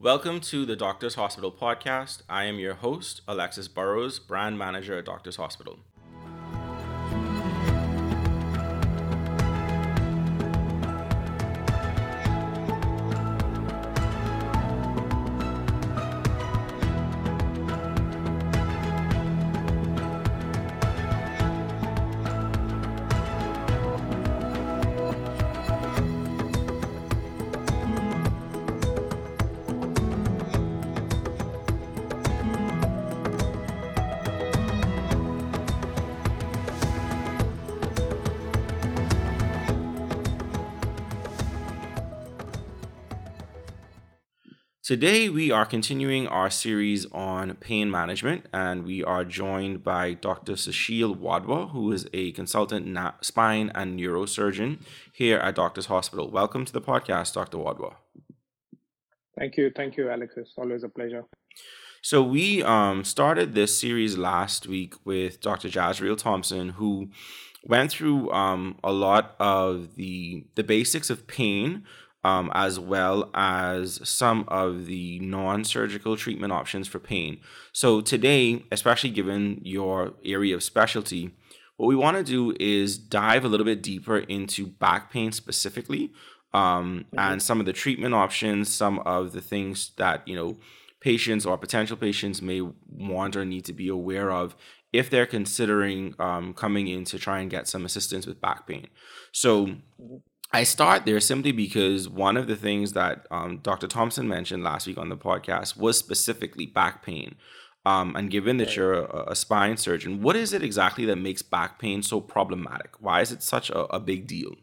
Welcome to the Doctors Hospital podcast. I am your host, Alexis Burrows, brand manager at Doctors Hospital. Today, we are continuing our series on pain management, and we are joined by Dr. Sushil Wadwa, who is a consultant na- spine and neurosurgeon here at Doctors Hospital. Welcome to the podcast, Dr. Wadwa. Thank you. Thank you, Alex. It's always a pleasure. So, we um, started this series last week with Dr. Jazriel Thompson, who went through um, a lot of the, the basics of pain um, as well as some of the non surgical treatment options for pain. So, today, especially given your area of specialty, what we want to do is dive a little bit deeper into back pain specifically um, mm-hmm. and some of the treatment options, some of the things that, you know, patients or potential patients may want or need to be aware of if they're considering um, coming in to try and get some assistance with back pain. So. I start there simply because one of the things that um, Dr. Thompson mentioned last week on the podcast was specifically back pain. Um, and given that you're a, a, spine surgeon, what is it exactly that makes back pain so problematic? Why is it such a, a big deal?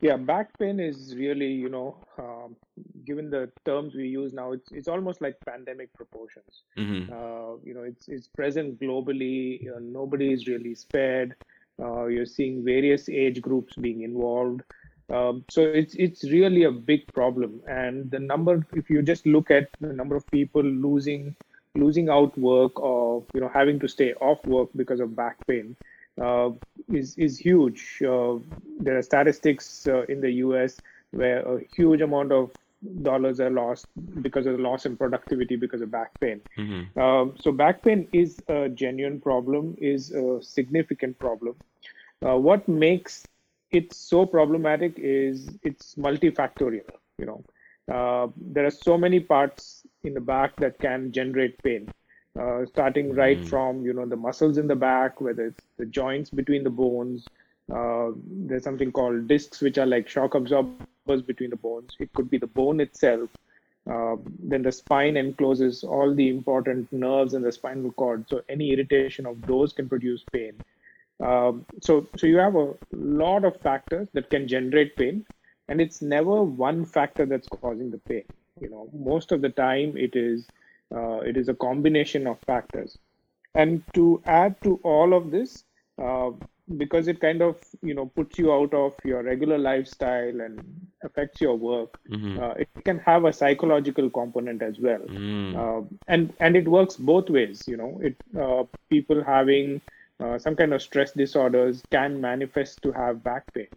Yeah, back pain is really, you know, um, given the terms we use now, it's it's almost like pandemic proportions. Mm-hmm. Uh, you know, it's it's present globally. You know, nobody is really spared. Uh, you're seeing various age groups being involved. Um, so it's it's really a big problem, and the number, if you just look at the number of people losing losing out work or you know having to stay off work because of back pain, uh, is is huge. Uh, there are statistics uh, in the U.S. where a huge amount of dollars are lost because of the loss in productivity because of back pain. Mm-hmm. Um, so back pain is a genuine problem, is a significant problem. Uh, what makes it so problematic is it's multifactorial. You know, uh, there are so many parts in the back that can generate pain. Uh, starting right mm-hmm. from you know the muscles in the back, whether it's the joints between the bones, uh, there's something called discs, which are like shock absorbers between the bones. It could be the bone itself. Uh, then the spine encloses all the important nerves in the spinal cord. So any irritation of those can produce pain. Um, so, so you have a lot of factors that can generate pain, and it's never one factor that's causing the pain. You know, most of the time it is uh, it is a combination of factors. And to add to all of this, uh, because it kind of you know puts you out of your regular lifestyle and affects your work mm-hmm. uh, it can have a psychological component as well mm. uh, and and it works both ways you know it uh, people having uh, some kind of stress disorders can manifest to have back pain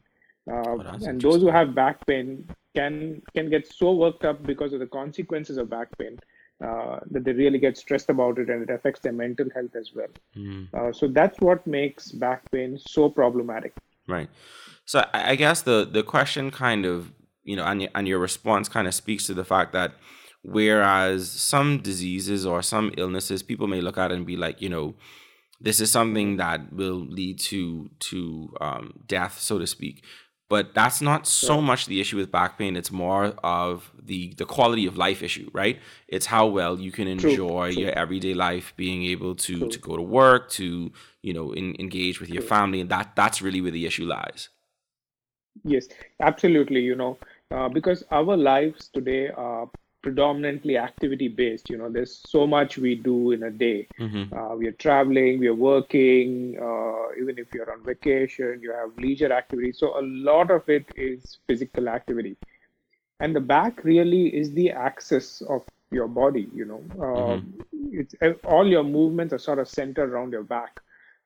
uh, oh, and those who have back pain can can get so worked up because of the consequences of back pain uh, that they really get stressed about it and it affects their mental health as well. Mm. Uh, so that's what makes back pain so problematic. Right. So I guess the the question kind of you know and and your response kind of speaks to the fact that whereas some diseases or some illnesses people may look at and be like you know this is something that will lead to to um, death so to speak. But that's not so much the issue with back pain. It's more of the the quality of life issue right? It's how well you can enjoy True. your everyday life being able to True. to go to work to you know in, engage with your family and that that's really where the issue lies. Yes absolutely you know uh, because our lives today are predominantly activity based you know there's so much we do in a day. Mm-hmm. uh, we are traveling we are working uh, even if you're on vacation you have leisure activity so a lot of it is physical activity. And the back really is the axis of your body you know. Uh, mm-hmm. it's all your movements are sort of centered around your back.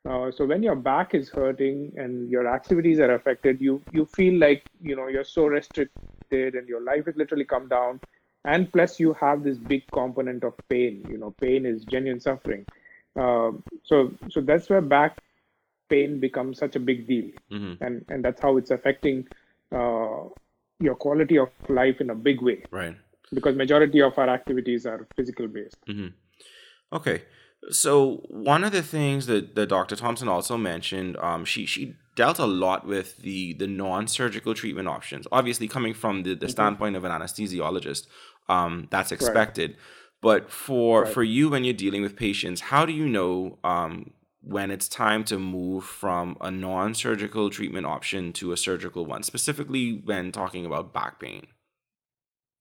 Uh, so when your back is hurting and your activities are affected you you feel like you know you're so restricted and your life has literally come down and plus you have this big component of pain you know pain is genuine suffering uh, so so that's where back pain becomes such a big deal mm-hmm. and and that's how it's affecting uh, your quality of life in a big way right because majority of our activities are physical based mm-hmm. okay so one of the things that, that Dr. Thompson also mentioned, um, she she dealt a lot with the the non-surgical treatment options. Obviously, coming from the, the mm-hmm. standpoint of an anesthesiologist, um, that's expected. Right. But for right. for you when you're dealing with patients, how do you know um, when it's time to move from a non-surgical treatment option to a surgical one, specifically when talking about back pain?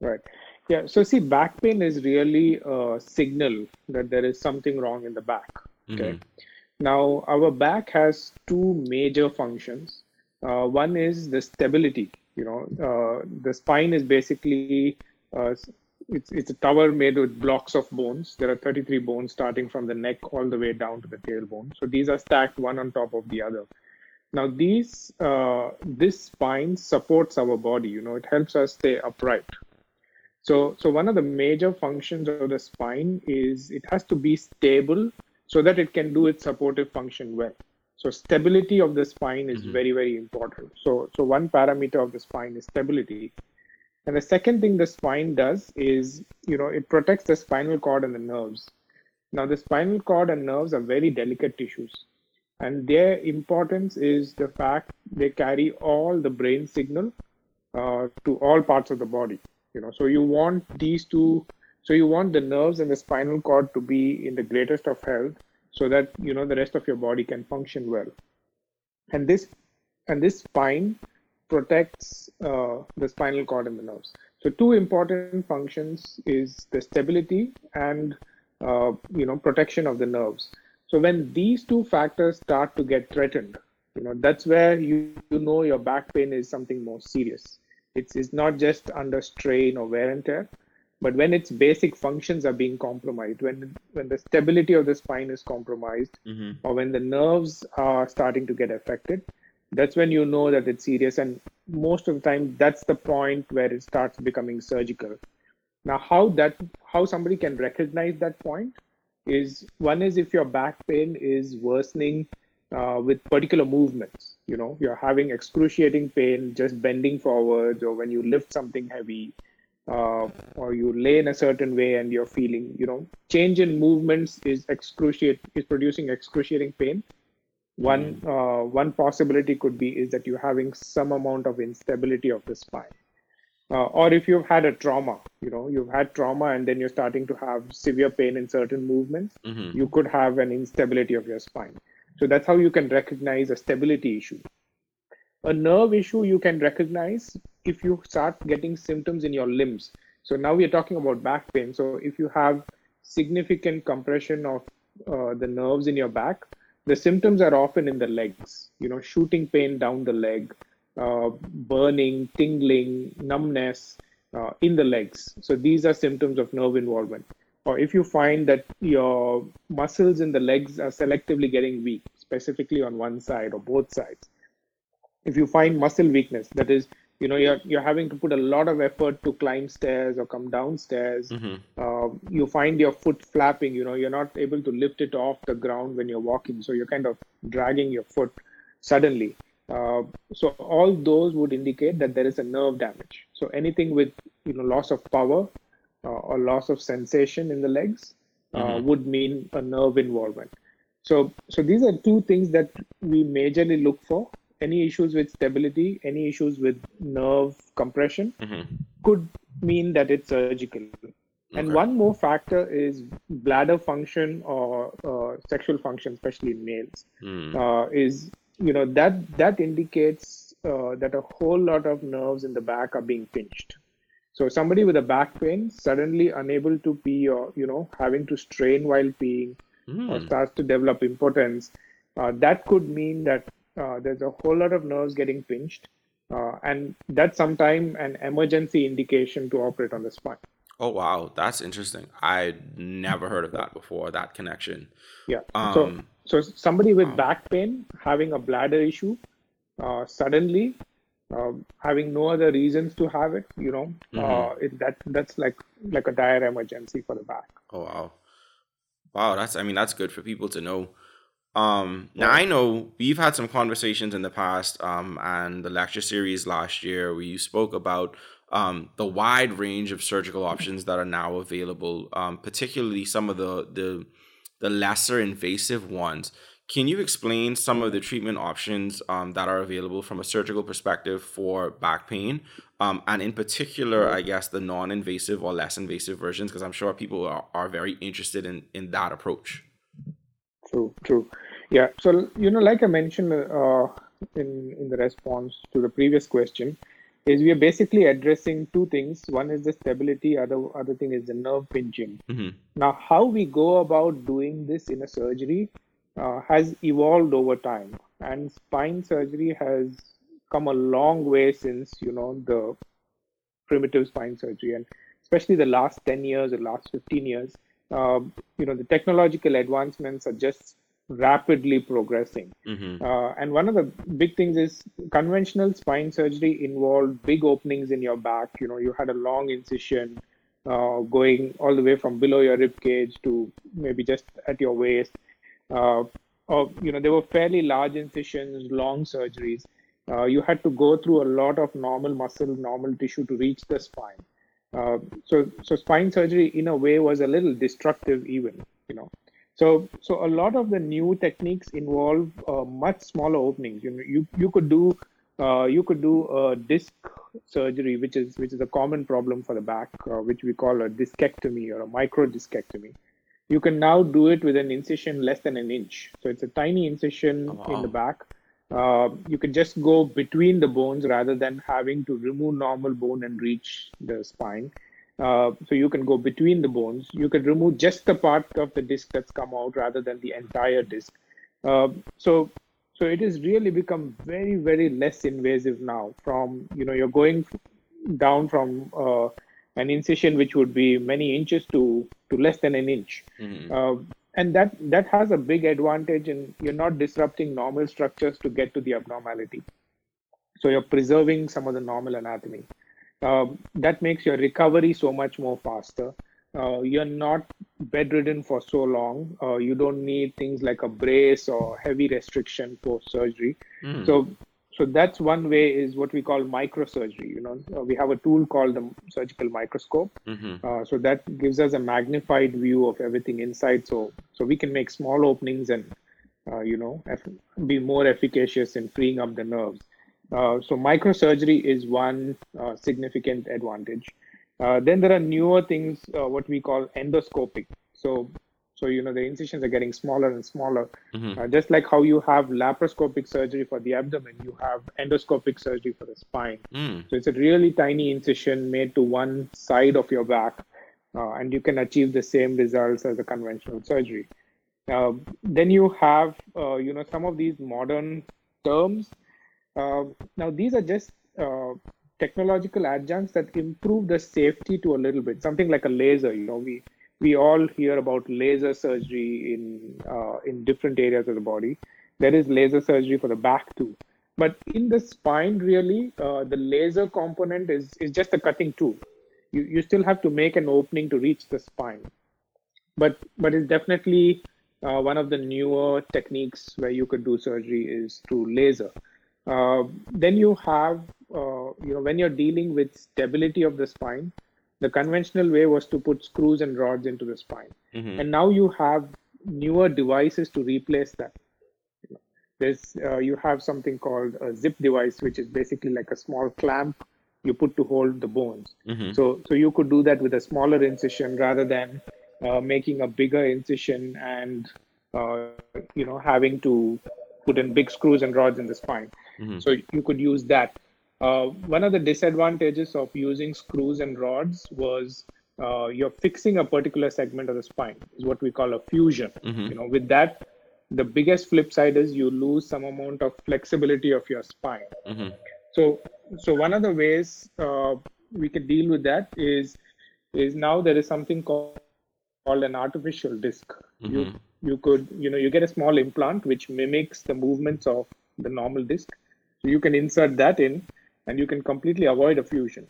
Right. Yeah, so see, back pain is really a signal that there is something wrong in the back. Okay. Mm-hmm. Now, our back has two major functions. Uh, one is the stability. You know, uh, the spine is basically uh, it's it's a tower made with blocks of bones. There are 33 bones starting from the neck all the way down to the tailbone. So these are stacked one on top of the other. Now, these uh, this spine supports our body. You know, it helps us stay upright. So, so one of the major functions of the spine is it has to be stable so that it can do its supportive function well. So stability of the spine is mm-hmm. very, very important. So, so one parameter of the spine is stability. And the second thing the spine does is, you know, it protects the spinal cord and the nerves. Now, the spinal cord and nerves are very delicate tissues. And their importance is the fact they carry all the brain signal uh, to all parts of the body you know so you want these two so you want the nerves and the spinal cord to be in the greatest of health so that you know the rest of your body can function well and this and this spine protects uh, the spinal cord and the nerves. So two important functions is the stability and uh, you know protection of the nerves. So when these two factors start to get threatened you know that's where you, you know your back pain is something more serious. It's, it's not just under strain or wear and tear, but when its basic functions are being compromised, when when the stability of the spine is compromised, mm-hmm. or when the nerves are starting to get affected, that's when you know that it's serious. And most of the time, that's the point where it starts becoming surgical. Now, how that how somebody can recognize that point is one is if your back pain is worsening uh, with particular movements. You know, you're having excruciating pain just bending forwards, or when you lift something heavy, uh, or you lay in a certain way and you're feeling, you know, change in movements is excruciate is producing excruciating pain. One mm. uh, one possibility could be is that you're having some amount of instability of the spine. Uh, or if you've had a trauma, you know, you've had trauma and then you're starting to have severe pain in certain movements, mm-hmm. you could have an instability of your spine. So that's how you can recognize a stability issue. A nerve issue you can recognize if you start getting symptoms in your limbs. So now we are talking about back pain. So if you have significant compression of uh, the nerves in your back, the symptoms are often in the legs. You know, shooting pain down the leg, uh, burning, tingling, numbness uh, in the legs. So these are symptoms of nerve involvement or if you find that your muscles in the legs are selectively getting weak, specifically on one side or both sides, if you find muscle weakness, that is, you know, you're you're having to put a lot of effort to climb stairs or come downstairs. Mm-hmm. Uh, you find your foot flapping. You know, you're not able to lift it off the ground when you're walking, so you're kind of dragging your foot suddenly. Uh, so all those would indicate that there is a nerve damage. So anything with you know loss of power uh, or loss of sensation in the legs uh, mm-hmm. would mean a nerve involvement. So, so these are two things that we majorly look for. Any issues with stability, any issues with nerve compression mm-hmm. could mean that it's surgical. And one more factor is bladder function or uh, sexual function, especially in males, mm. uh, is you know that that indicates uh, that a whole lot of nerves in the back are being pinched. So somebody with a back pain suddenly unable to pee or you know having to strain while peeing mm. or starts to develop impotence, uh, that could mean that uh, there's a whole lot of nerves getting pinched, uh, and that's sometimes an emergency indication to operate on the spine. Oh wow, that's interesting. I never heard of that before. That connection. Yeah. Um, so so somebody with um, back pain having a bladder issue, uh, suddenly uh, having no other reasons to have it you know mm-hmm. uh, it, that that's like like a dire emergency for the back. Oh wow, wow! That's I mean that's good for people to know. Um, now I know we've had some conversations in the past, um, and the lecture series last year where you spoke about um, the wide range of surgical options that are now available, um, particularly some of the the the lesser invasive ones. Can you explain some of the treatment options um, that are available from a surgical perspective for back pain? Um, and in particular, I guess the non invasive or less invasive versions, because I'm sure people are, are very interested in, in that approach. True, true. Yeah. So, you know, like I mentioned uh, in, in the response to the previous question, is we are basically addressing two things. One is the stability, other other thing is the nerve pinching. Mm-hmm. Now, how we go about doing this in a surgery uh, has evolved over time, and spine surgery has come a long way since you know the primitive spine surgery, and especially the last 10 years or last 15 years. Uh, you know, the technological advancements are just rapidly progressing. Mm-hmm. Uh, and one of the big things is conventional spine surgery involved big openings in your back. You know, you had a long incision uh, going all the way from below your rib cage to maybe just at your waist. Uh, or, you know, there were fairly large incisions, long surgeries. Uh, you had to go through a lot of normal muscle, normal tissue to reach the spine. Uh, so, so spine surgery in a way was a little destructive, even. You know, so, so a lot of the new techniques involve uh, much smaller openings. You know, you you could do uh, you could do a disc surgery, which is which is a common problem for the back, uh, which we call a discectomy or a micro discectomy. You can now do it with an incision less than an inch. So it's a tiny incision oh, wow. in the back. Uh, you can just go between the bones rather than having to remove normal bone and reach the spine. Uh, so you can go between the bones. You can remove just the part of the disc that's come out rather than the entire disc. Uh, so so it has really become very very less invasive now. From you know you're going down from uh, an incision which would be many inches to to less than an inch. Mm-hmm. Uh, and that that has a big advantage in you're not disrupting normal structures to get to the abnormality so you're preserving some of the normal anatomy uh, that makes your recovery so much more faster. Uh, you're not bedridden for so long. Uh, you don't need things like a brace or heavy restriction post surgery. Mm. So, so that's one way is what we call microsurgery. You know, uh, we have a tool called the surgical microscope. Mm-hmm. Uh, so that gives us a magnified view of everything inside. So, so we can make small openings and, uh, you know, be more efficacious in freeing up the nerves. Uh, so microsurgery is one uh, significant advantage. Uh, then there are newer things, uh, what we call endoscopic. So, so you know the incisions are getting smaller and smaller. Mm-hmm. Uh, just like how you have laparoscopic surgery for the abdomen, you have endoscopic surgery for the spine. Mm. So it's a really tiny incision made to one side of your back, and you can achieve the same results as a conventional surgery. then you have, you know, some of these modern terms now, these are just uh, technological adjuncts that improve the safety to a little bit. Something like a laser. You know, we we all hear about laser surgery in uh, in different areas of the body. There is laser surgery for the back too. But in the spine, really, uh, the laser component is is just a cutting tool. You you still have to make an opening to reach the spine. But but it's definitely uh, one of the newer techniques where you could do surgery is through laser. Uh, then you have, uh, you know, when you're dealing with stability of the spine, the conventional way was to put screws and rods into the spine. Mm-hmm. And now you have newer devices to replace that. There's, uh, you have something called a zip device, which is basically like a small clamp you put to hold the bones. Mm-hmm. So, so you could do that with a smaller incision rather than uh, making a bigger incision and uh, you know having to put in big screws and rods in the spine. Mm-hmm. So you could use that. Uh, one of the disadvantages of using screws and rods was uh, you're fixing a particular segment of the spine is what we call a fusion. Mm-hmm. You know, with that, the biggest flip side is you lose some amount of flexibility of your spine. Mm-hmm. So, so one of the ways uh, we can deal with that is is now there is something called called an artificial disk. Mm-hmm. You you could you know you get a small implant which mimics the movements of the normal disk so you can insert that in and you can completely avoid a fusion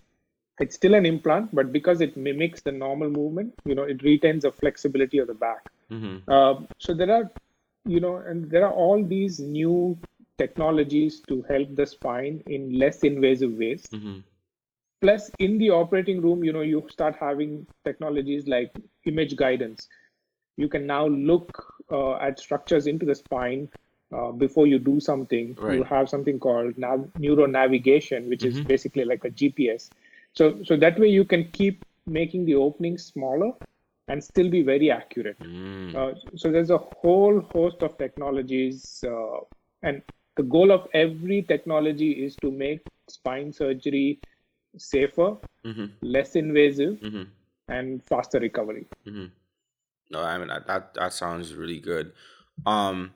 it's still an implant, but because it mimics the normal movement, you know, it retains the flexibility of the back. Mm-hmm. Uh, so there are, you know, and there are all these new technologies to help the spine in less invasive ways. Mm-hmm. Plus, in the operating room, you know, you start having technologies like image guidance. You can now look uh, at structures into the spine uh, before you do something. Right. You have something called nav- neuro navigation, which mm-hmm. is basically like a GPS so, so that way you can keep making the opening smaller and still be very accurate. Mm. Uh, so there's a whole host of technologies, uh, and the goal of every technology is to make spine surgery safer, mm-hmm. less invasive, mm-hmm. and faster recovery. No, I mean that that sounds really good. Um,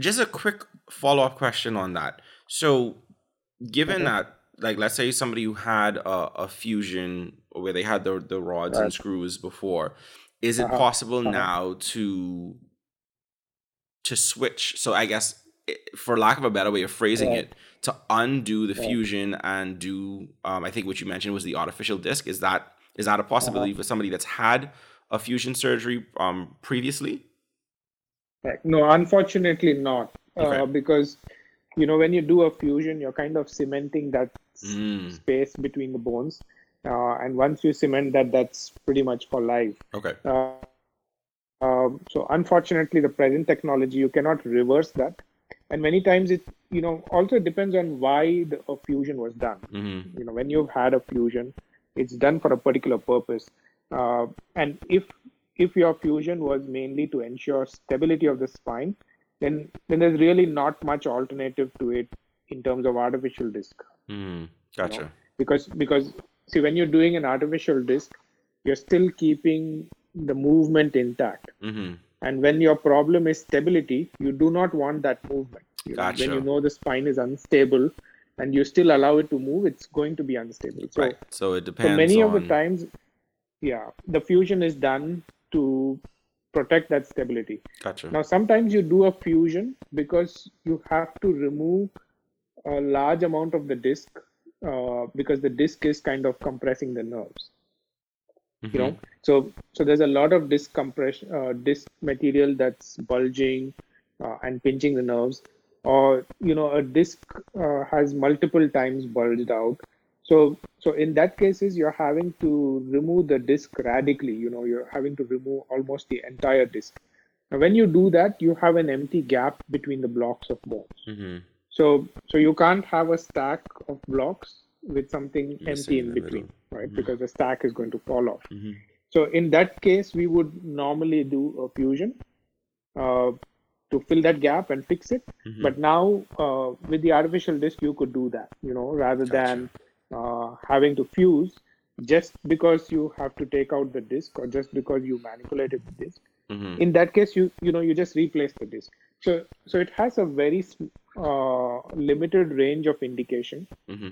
just a quick follow up question on that. So, given that like let's say somebody who had a, a fusion where they had the the rods right. and screws before is it uh-huh. possible uh-huh. now to to switch so i guess for lack of a better way of phrasing it to undo the fusion and do um, i think what you mentioned was the artificial disc is that is that a possibility uh-huh. for somebody that's had a fusion surgery um, previously? No unfortunately not. Okay. uh, because you know when you do a fusion you're kind of cementing that mm. space between the bones. Uh, and once you cement that that's pretty much for life. Okay. Uh, um, so unfortunately the present technology you cannot reverse that. And many times it you know also depends on why the a fusion was done. Mm-hmm. you know when you've had a fusion it's done for a particular purpose uh, and if if your fusion was mainly to ensure stability of the spine then then there's really not much alternative to it in terms of artificial disc. Mm, gotcha. You know? Because because see when you're doing an artificial disc, you're still keeping the movement intact. Mm-hmm. And when your problem is stability, you do not want that movement. You gotcha. Know, when you know the spine is unstable and you still allow it to move, it's going to be unstable. So, right. so it depends. So many on... of the times, yeah, the fusion is done to protect that stability. Gotcha. Now, sometimes you do a fusion because you have to remove a large amount of the disc uh, because the disc is kind of compressing the nerves. Mm-hmm. You know, so so there's a lot of disc compression, uh, disc material that's bulging uh, and pinching the nerves, or you know, a disc uh, has multiple times bulged out so, so in that cases, you're having to remove the disk radically. You know, you're having to remove almost the entire disk. Now, when you do that, you have an empty gap between the blocks of bones. Mm-hmm. So, so you can't have a stack of blocks with something empty in, in between, middle. right? Mm-hmm. Because the stack is going to fall off. Mm-hmm. So, in that case, we would normally do a fusion uh, to fill that gap and fix it. Mm-hmm. But now, uh, with the artificial disc, you could do that, you know, rather gotcha. than uh, having to fuse just because you have to take out the disk or just because you manipulated the disk mm-hmm. in that case you you know you just replace the disk so so it has a very uh, limited range of indication mm-hmm.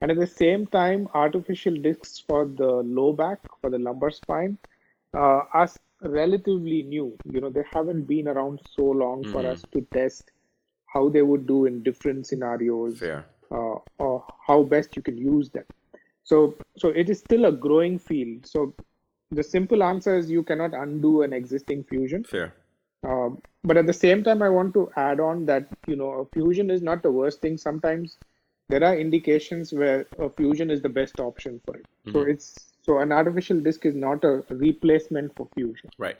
and at the same time artificial discs for the low back for the lumbar spine uh, are relatively new you know they haven't been around so long mm-hmm. for us to test how they would do in different scenarios Fair uh, or how best you can use them. So, so it is still a growing field. So, the simple answer is you cannot undo an existing fusion. Fair. Uh, but at the same time, I want to add on that you know a fusion is not the worst thing. Sometimes there are indications where a fusion is the best option for it. Mm-hmm. So it's so an artificial disc is not a replacement for fusion. Right.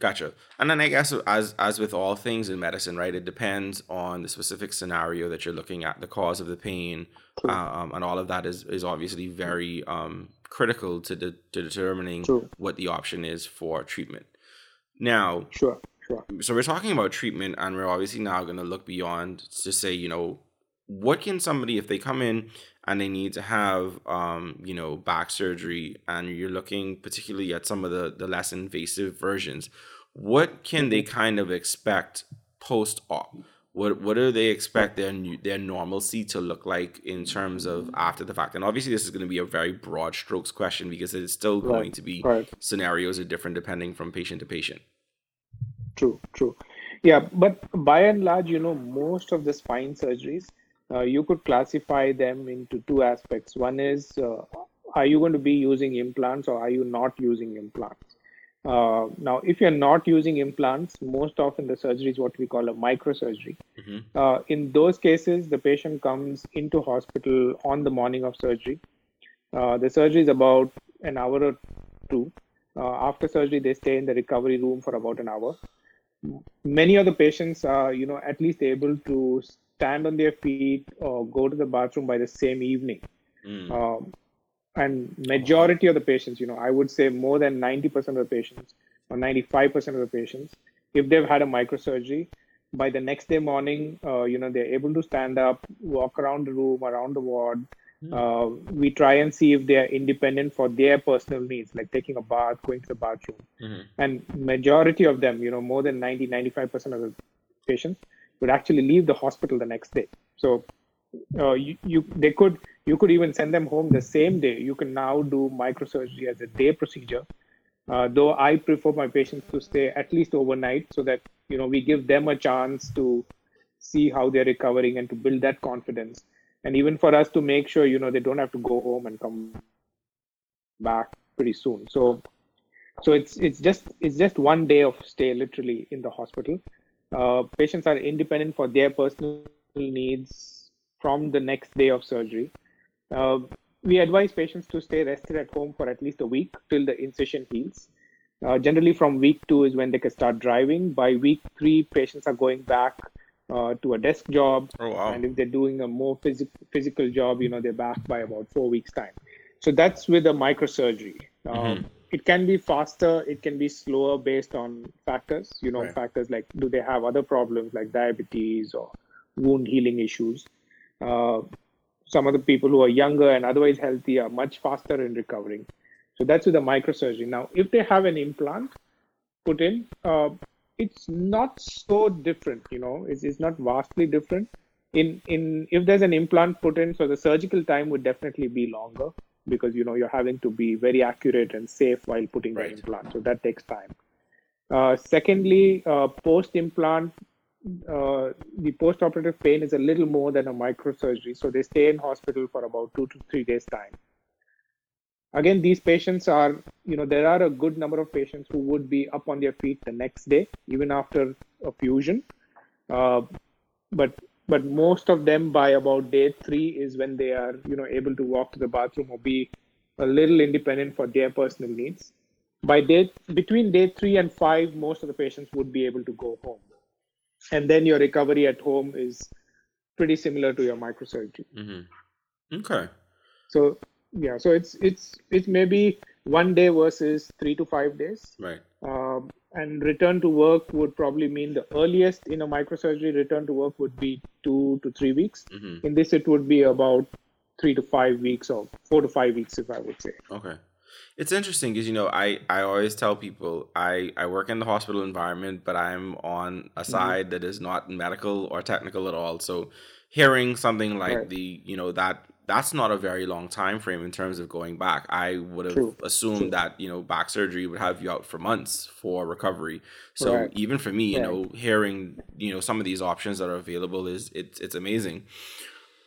Gotcha. And then I guess as as with all things in medicine, right, it depends on the specific scenario that you're looking at, the cause of the pain, um, and all of that is is obviously very um, critical to de- to determining True. what the option is for treatment. Now, sure, sure. So we're talking about treatment, and we're obviously now going to look beyond to say, you know, what can somebody if they come in and they need to have um, you know back surgery and you're looking particularly at some of the the less invasive versions what can they mm-hmm. kind of expect post op what what do they expect their their normalcy to look like in terms of after the fact and obviously this is going to be a very broad strokes question because it's still right. going to be right. scenarios are different depending from patient to patient true true yeah but by and large you know most of the spine surgeries uh, you could classify them into two aspects. One is, uh, are you going to be using implants or are you not using implants? Uh, now, if you're not using implants, most often the surgery is what we call a microsurgery. Mm-hmm. Uh, in those cases, the patient comes into hospital on the morning of surgery. Uh, the surgery is about an hour or two. Uh, after surgery, they stay in the recovery room for about an hour. Many of the patients are, you know, at least able to stand on their feet or go to the bathroom by the same evening. Mm. Um, and majority of the patients, you know, I would say more than 90% of the patients or 95% of the patients, if they've had a microsurgery, by the next day morning, uh, you know, they're able to stand up, walk around the room, around the ward. Mm. Uh, we try and see if they are independent for their personal needs, like taking a bath, going to the bathroom. Mm-hmm. And majority of them, you know, more than 90, 95% of the patients would actually leave the hospital the next day. So uh, you, you they could you could even send them home the same day. You can now do microsurgery as a day procedure. Uh, though I prefer my patients to stay at least overnight so that you know we give them a chance to see how they're recovering and to build that confidence and even for us to make sure you know they don't have to go home and come back pretty soon so so it's it's just it's just one day of stay literally in the hospital uh, patients are independent for their personal needs from the next day of surgery uh, we advise patients to stay rested at home for at least a week till the incision heals. Uh, generally, from week two is when they can start driving. By week three, patients are going back uh, to a desk job. Oh, wow. And if they're doing a more phys- physical job, you know, they're back by about four weeks' time. So that's with a microsurgery. Um, mm-hmm. It can be faster, it can be slower based on factors, you know, right. factors like do they have other problems like diabetes or wound healing issues. Uh, some of the people who are younger and otherwise healthy are much faster in recovering. So that's with the microsurgery. Now, if they have an implant put in, uh, it's not so different. You know, it's, it's not vastly different. In in if there's an implant put in, so the surgical time would definitely be longer because you know you're having to be very accurate and safe while putting right. the implant. So that takes time. Uh, secondly, uh, post implant uh, the post-operative pain is a little more than a microsurgery. So they stay in hospital for about two to three days time. Again, these patients are, you know, there are a good number of patients who would be up on their feet the next day, even after a fusion. Uh, but but most of them by about day three is when they are, you know, able to walk to the bathroom or be a little independent for their personal needs. By day between day three and five, most of the patients would be able to go home and then your recovery at home is pretty similar to your microsurgery. Mm-hmm. Okay. So yeah, so it's it's it's maybe one day versus three to five days. Right. Um, and return to work would probably mean the earliest in a microsurgery return to work would be two to three weeks. Mm-hmm. In this, it would be about three to five weeks or four to five weeks, if I would say. Okay. It's interesting because you know I I always tell people I I work in the hospital environment, but I'm on a mm-hmm. side mm-hmm. that is not medical or technical at all. So hearing something like right. the you know that that's not a very long time frame in terms of going back. I would have True. assumed True. that you know back surgery would have you out for months for recovery. So right. even for me, you right. know, hearing you know some of these options that are available is it's it's amazing.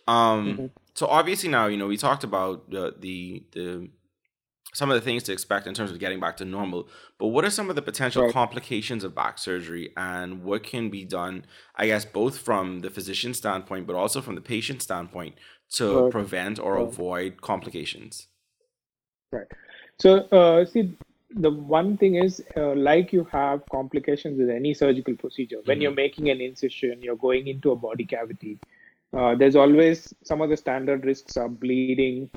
Um, mm-hmm. so obviously now you know we talked about the the the some of the things to expect in terms of getting back to normal. But what are some of the potential right. complications of back surgery and what can be done, I guess, both from the physician standpoint, but also from the patient standpoint to right. prevent or right. avoid complications? Right. So, uh, see, the one thing is, uh, like you have complications with any surgical procedure, when mm-hmm. you're making an incision, you're going into a body cavity. Uh, there's always some of the standard risks are bleeding,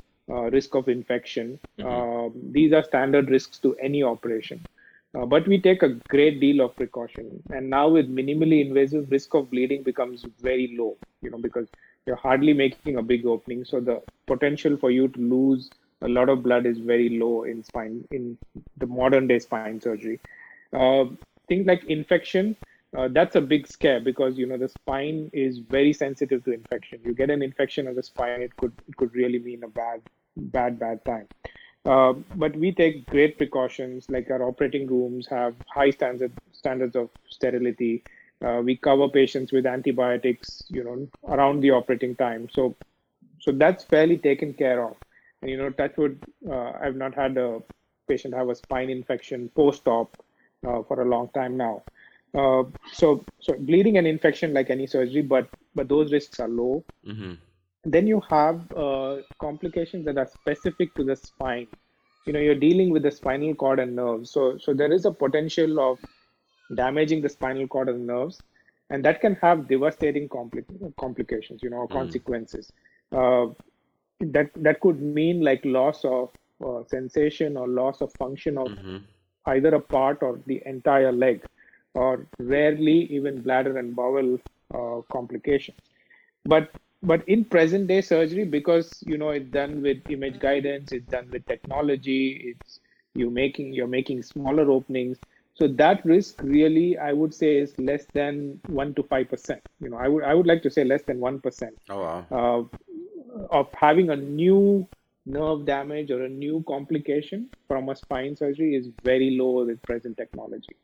risk of infection. Mm-hmm. Um, these are standard risks to any operation. Uh, but we take a great deal of precaution. And now with minimally invasive, risk of bleeding becomes very low, you know, because you're hardly making a big opening. So the potential for you to lose a lot of blood is very low in spine, in the modern day spine surgery. Uh, things like infection, uh, that's a big scare because you know the spine is very sensitive to infection. You get an infection of the spine, it could it could really mean a bad bad bad time. Uh, but we take great precautions. Like our operating rooms have high standard standards of sterility. Uh, we cover patients with antibiotics, you know, around the operating time. So, so that's fairly taken care of. And you know, touchwood, uh, I've not had a patient have a spine infection post-op uh, for a long time now. Uh, so, so bleeding and infection like any surgery, but but those risks are low. Mm-hmm. Then you have uh, complications that are specific to the spine. You know, you're dealing with the spinal cord and nerves. So, so there is a potential of damaging the spinal cord and nerves, and that can have devastating compli- complications. You know, mm. consequences. Uh, that that could mean like loss of uh, sensation or loss of function of mm-hmm. either a part or the entire leg, or rarely even bladder and bowel uh, complications. But but in present day surgery because you know it's done with image guidance it's done with technology it's you making you're making smaller openings. So that risk really i would say is less than 1 to 5% you know i would i would like to say less than 1% oh, wow. uh, of having a new nerve damage or a new complication from a spine surgery is very low with present technology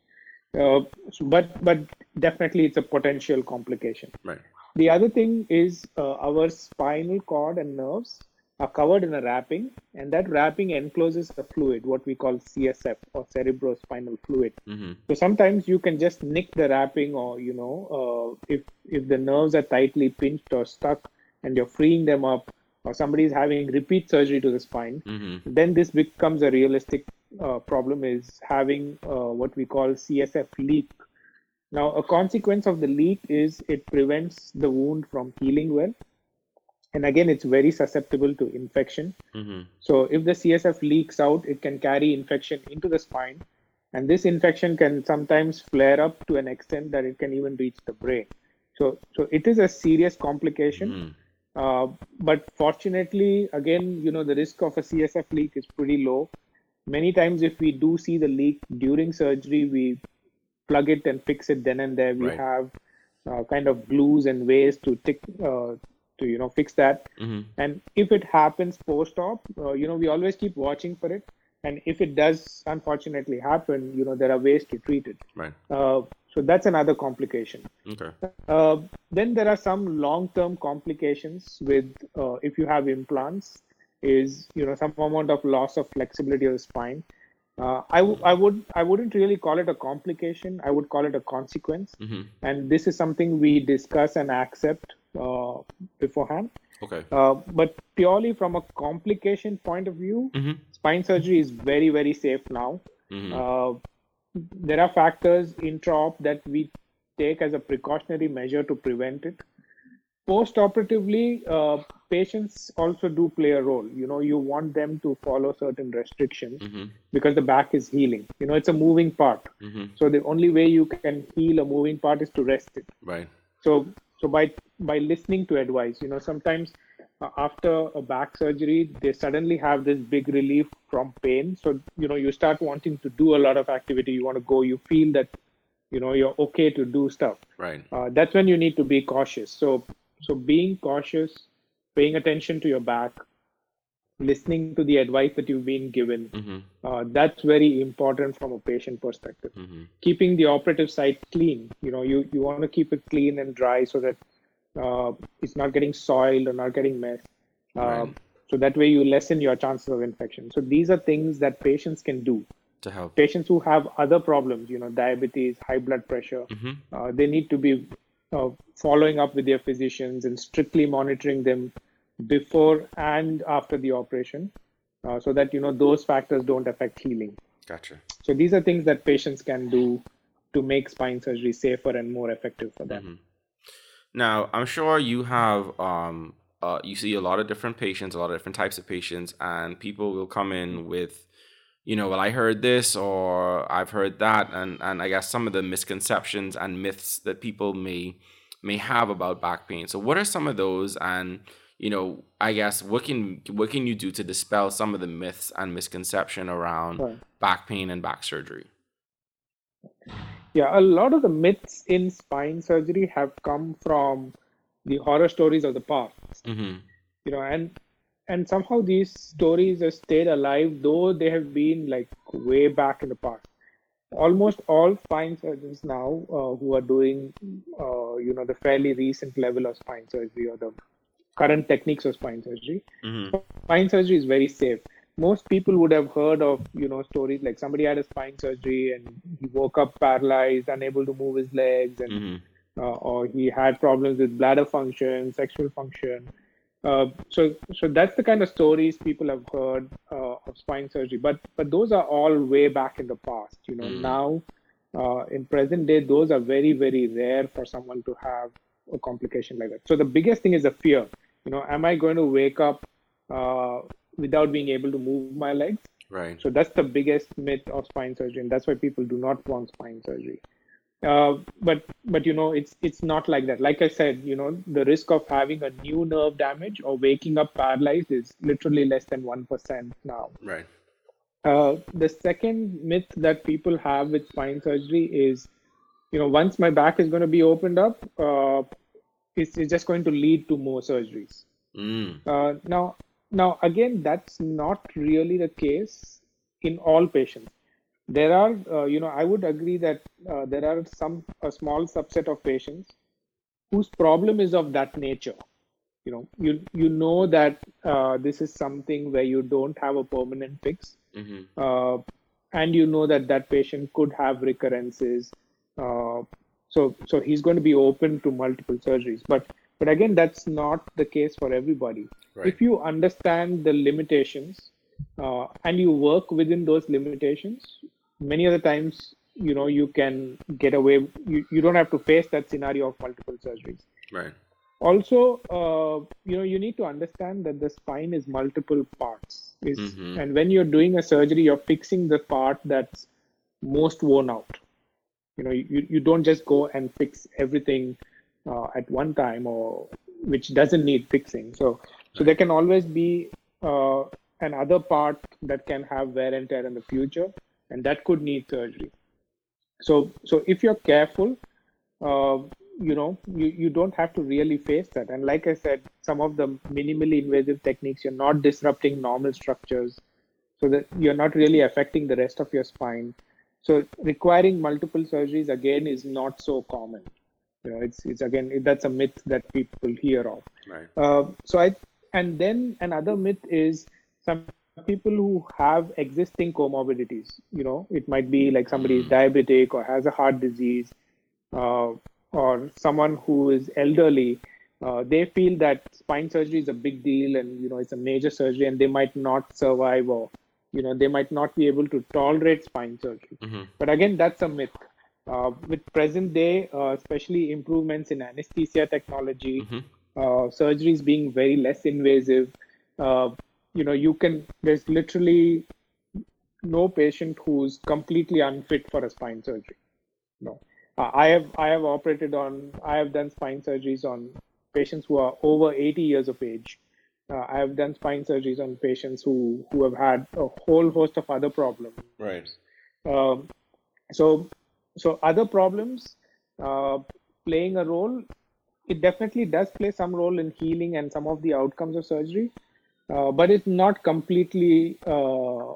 uh, but but definitely it's a potential complication right the other thing is uh, our spinal cord and nerves are covered in a wrapping, and that wrapping encloses a fluid, what we call CSF or cerebrospinal fluid. Mm-hmm. So sometimes you can just nick the wrapping, or you know, uh, if if the nerves are tightly pinched or stuck, and you're freeing them up, or somebody is having repeat surgery to the spine, mm-hmm. then this becomes a realistic uh, problem. Is having uh, what we call CSF leak now, a consequence of the leak is it prevents the wound from healing well. And again, it's very susceptible to infection. Mm-hmm. So, if the CSF leaks out, it can carry infection into the spine. And this infection can sometimes flare up to an extent that it can even reach the brain. So, so it is a serious complication. Mm-hmm. Uh, but fortunately, again, you know, the risk of a CSF leak is pretty low. Many times, if we do see the leak during surgery, we plug it and fix it then and there. We right. have uh, kind of glues and ways to tick uh, to you know fix that. Mm-hmm. And if it happens post-op, uh, you know we always keep watching for it. And if it does unfortunately happen, you know there are ways to treat it. Right. Uh, so that's another complication. Okay. Uh, then there are some long-term complications with uh, if you have implants is you know some amount of loss of flexibility of the spine uh, I, w- I would I wouldn't really call it a complication. I would call it a consequence, mm-hmm. and this is something we discuss and accept uh, beforehand. Okay. Uh, but purely from a complication point of view, mm-hmm. spine surgery is very very safe now. Mm-hmm. Uh, there are factors intra-op that we take as a precautionary measure to prevent it post-operatively uh, patients also do play a role. You know you want them to follow certain restrictions mm-hmm. because the back is healing. You know it's a moving part. Mm-hmm. so the only way you can heal a moving part is to rest it. Right. So so by by listening to advice you know sometimes uh, after a back surgery they suddenly have this big relief from pain. So you know you start wanting to do a lot of activity. You want to go you feel that you know you're okay to do stuff. Right. Uh, that's when you need to be cautious. So so being cautious, paying attention to your back, listening to the advice that you've been given, mm-hmm. uh, that's very important from a patient perspective. Mm-hmm. Keeping the operative site clean, you know, you, you want to keep it clean and dry so that uh, it's not getting soiled or not getting messed. Uh, right. So that way you lessen your chances of infection. So these are things that patients can do to help patients who have other problems you know diabetes high blood pressure mm-hmm. uh, they need to be uh, following up with their physicians and strictly monitoring them before and after the operation uh, so that you know those factors don't affect healing. Gotcha. So these are things that patients can do to make spine surgery safer and more effective for them. Mm-hmm. now i'm sure you have um, uh, you see a lot of different patients a lot of different types of patients and people will come in with you know, well, I heard this or I've heard that, and and I guess some of the misconceptions and myths that people may may have about back pain. So, what are some of those? And you know, I guess what can what can you do to dispel some of the myths and misconception around right. back pain and back surgery? Yeah, a lot of the myths in spine surgery have come from the horror stories of the past. Mm-hmm. You know, and and somehow these stories have stayed alive though they have been like way back in the past almost all spine surgeons now uh, who are doing, uh, you know, the fairly recent level of spine surgery or the current techniques of spine surgery, mm-hmm. spine surgery is very safe. Most people would have heard of, you know, stories like somebody had a spine surgery and he woke up paralyzed, unable to move his legs, and mm-hmm. uh, or he had problems with bladder function, sexual function. Uh, so, so that's the kind of stories people have heard uh, of spine surgery. But, but those are all way back in the past. You know, mm. now uh, in present day, those are very, very rare for someone to have a complication like that. So the biggest thing is the fear. You know, am I going to wake up uh, without being able to move my legs? Right. So that's the biggest myth of spine surgery, and that's why people do not want spine surgery. Uh, but but you know it's it's not like that. Like i said you know the risk of having a new nerve damage or waking up paralyzed is literally less than 1% now. Right. Uh, the second myth that people have with spine surgery is you know once my back is going to be opened up uh, it's, it's just going to lead to more surgeries. Mm. Uh, now now again that's not really the case in all patients there are uh, you know i would agree that uh, there are some a small subset of patients whose problem is of that nature you know you you know that uh, this is something where you don't have a permanent fix mm-hmm. Uh, and you know that that patient could have recurrences uh, so so he's going to be open to multiple surgeries but but again that's not the case for everybody right. if you understand the limitations uh, and you work within those limitations many other times you know you can get away you, you don't have to face that scenario of multiple surgeries. Right. Also uh, you know you need to understand that the spine is multiple parts. Is, mm-hmm. and when you're doing a surgery you're fixing the part that's most worn out. You know you, you don't just go and fix everything uh, at one time or which doesn't need fixing. So so there can always be uh, another part that can have wear and tear in the future and that could need surgery. So so if you're careful uh, you know you, you don't have to really face that. And like i said some of the minimally invasive techniques you're not disrupting normal structures so that you're not really affecting the rest of your spine. So requiring multiple surgeries again is not so common. You know it's it's again that's a myth that people hear of. Right. Uh, so i and then another myth is some people who have existing comorbidities you know it might be like somebody is diabetic or has a heart disease uh, or someone who is elderly uh, they feel that spine surgery is a big deal and you know it's a major surgery and they might not survive or you know they might not be able to tolerate spine surgery mm-hmm. but again that's a myth uh, with present day uh, especially improvements in anesthesia technology mm-hmm. Uh, surgeries being very less invasive uh, you know you can there's literally no patient who's completely unfit for a spine surgery. No. Uh, i have i have operated on i have done spine surgeries on patients who are over 80 years of age. Uh, i have done spine surgeries on patients who who have had a whole host of other problems. Right. Um, so so other problems uh, playing a role it definitely does play some role in healing and some of the outcomes of surgery uh, but it's not completely uh,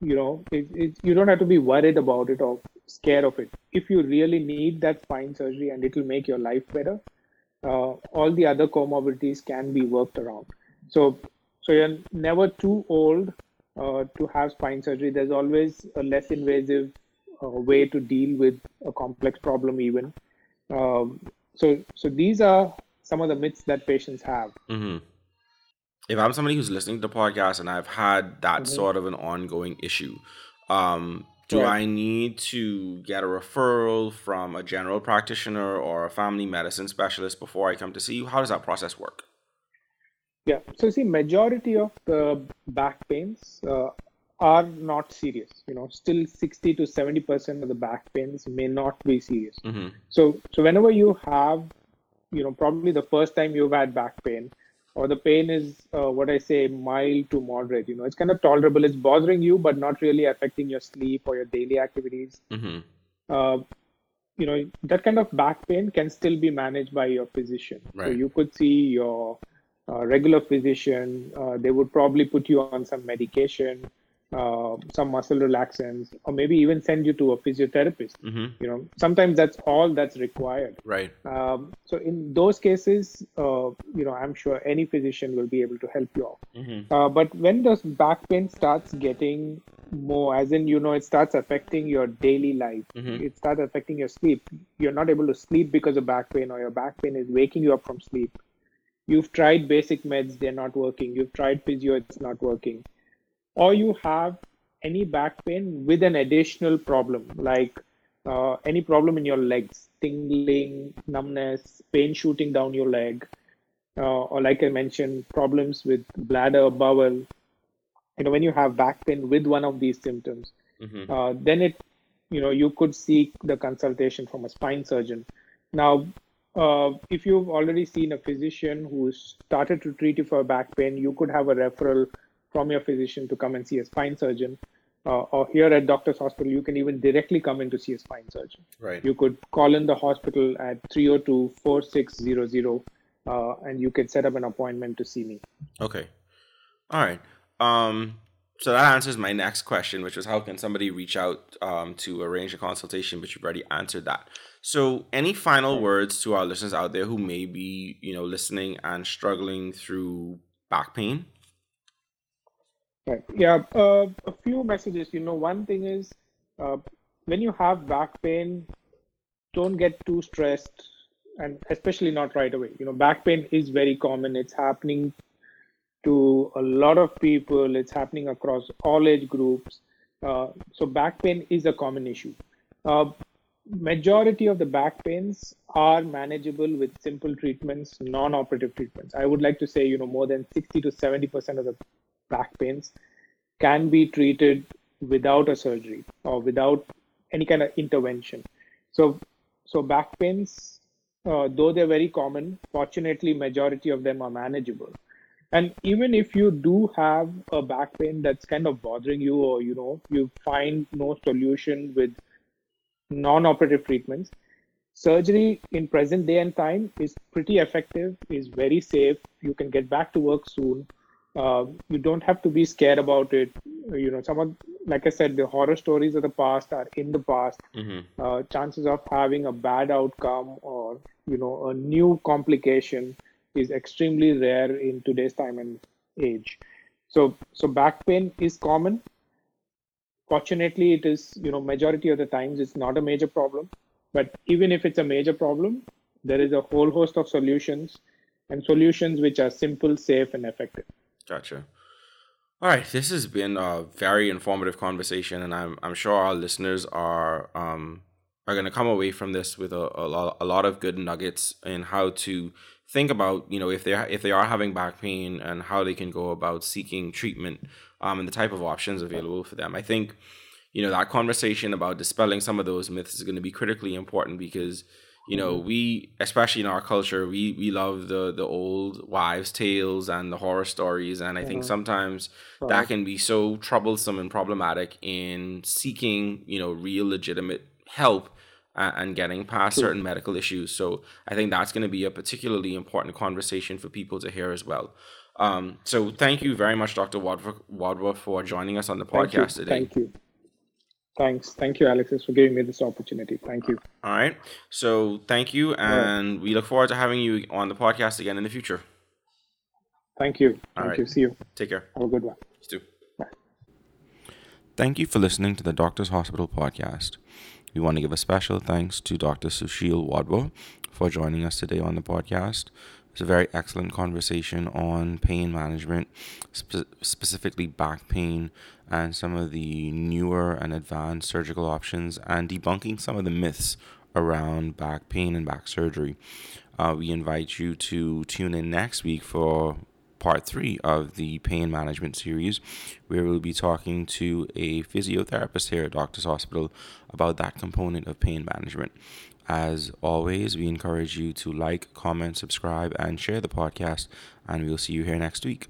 you know it, it, you don't have to be worried about it or scared of it. If you really need that spine surgery and it will make your life better uh, all the other comorbidities can be worked around. So so you're never too old uh, to have spine surgery. There's always a less invasive uh, way to deal with a complex problem even. Um, so so these are some of the myths that patients have. Mm-hmm if I'm somebody who's listening to the podcast and I've had that mm-hmm. sort of an ongoing issue, um, do I need to get a referral from a general practitioner or a family medicine specialist before I come to see you? How does that process work? Yeah, so you see, majority of the back pains uh, are not serious. You know, still 60 to 70 percent of the back pains may not be serious. Mm-hmm. So, so whenever you have, you know, probably the first time you've had back pain, or the pain is uh, what I say mild to moderate. You know, it's kind of tolerable. It's bothering you, but not really affecting your sleep or your daily activities. Mm-hmm. Uh, you know, that kind of back pain can still be managed by your physician. Right. So you could see your uh, regular physician. Uh, they would probably put you on some medication. Uh, some muscle relaxants, or maybe even send you to a physiotherapist. Mm-hmm. You know, sometimes that's all that's required. Right. Um, so in those cases, uh, you know, I'm sure any physician will be able to help you out. Mm-hmm. Uh, but when the back pain starts getting more, as in, you know, it starts affecting your daily life. Mm-hmm. It starts affecting your sleep. You're not able to sleep because of back pain, or your back pain is waking you up from sleep. You've tried basic meds, they're not working. You've tried physio, it's not working or you have any back pain with an additional problem like uh, any problem in your legs tingling numbness pain shooting down your leg uh, or like i mentioned problems with bladder bowel you know when you have back pain with one of these symptoms mm-hmm. uh, then it you know you could seek the consultation from a spine surgeon now uh, if you've already seen a physician who started to treat you for back pain you could have a referral from your physician to come and see a spine surgeon. Uh, or here at Doctor's Hospital, you can even directly come in to see a spine surgeon. Right. You could call in the hospital at 302 4600 uh, and you can set up an appointment to see me. Okay. All right. Um, so that answers my next question, which was how can somebody reach out um, to arrange a consultation? But you've already answered that. So, any final words to our listeners out there who may be, you know, listening and struggling through back pain? Right. Yeah. Uh, a few messages. You know, one thing is uh, when you have back pain, don't get too stressed, and especially not right away. You know, back pain is very common. It's happening to a lot of people. It's happening across all age groups. Uh, so back pain is a common issue. Uh, majority of the back pains are manageable with simple treatments, non-operative treatments. I would like to say, you know, more than 60 to 70 percent of the back pains can be treated without a surgery or without any kind of intervention. So, so back pains, uh, though they're very common, fortunately, majority of them are manageable. And even if you do have a back pain that's kind of bothering you, or you know, you find no solution with non-operative treatments, surgery in present day and time is pretty effective, is very safe. You can get back to work soon uh, you don't have to be scared about it. You know, some of, like I said, the horror stories of the past are in the past. Mm-hmm. Uh, chances of having a bad outcome or you know a new complication is extremely rare in today's time and age. So, so back pain is common. Fortunately, it is you know majority of the times it's not a major problem. But even if it's a major problem, there is a whole host of solutions and solutions which are simple, safe, and effective. Gotcha. All right, this has been a very informative conversation, and I'm I'm sure our listeners are um are going to come away from this with a, a lot a lot of good nuggets in how to think about you know if they if they are having back pain and how they can go about seeking treatment um and the type of options available for them. I think you know that conversation about dispelling some of those myths is going to be critically important because you know mm-hmm. we especially in our culture we we love the the old wives tales and the horror stories and i think mm-hmm. sometimes right. that can be so troublesome and problematic in seeking you know real legitimate help and getting past True. certain medical issues so i think that's going to be a particularly important conversation for people to hear as well um, so thank you very much dr wadhwa for joining us on the podcast thank today thank you Thanks. Thank you, Alexis, for giving me this opportunity. Thank you. All right. So thank you. And right. we look forward to having you on the podcast again in the future. Thank you. All Thank right. you. See you. Take care. Have a good one. You too. Bye. Thank you for listening to the Doctor's Hospital podcast. We want to give a special thanks to Dr. Sushil Wadhwa for joining us today on the podcast. It's a very excellent conversation on pain management, spe- specifically back pain, and some of the newer and advanced surgical options, and debunking some of the myths around back pain and back surgery. Uh, we invite you to tune in next week for part three of the pain management series, where we'll be talking to a physiotherapist here at Doctor's Hospital about that component of pain management. As always, we encourage you to like, comment, subscribe, and share the podcast. And we'll see you here next week.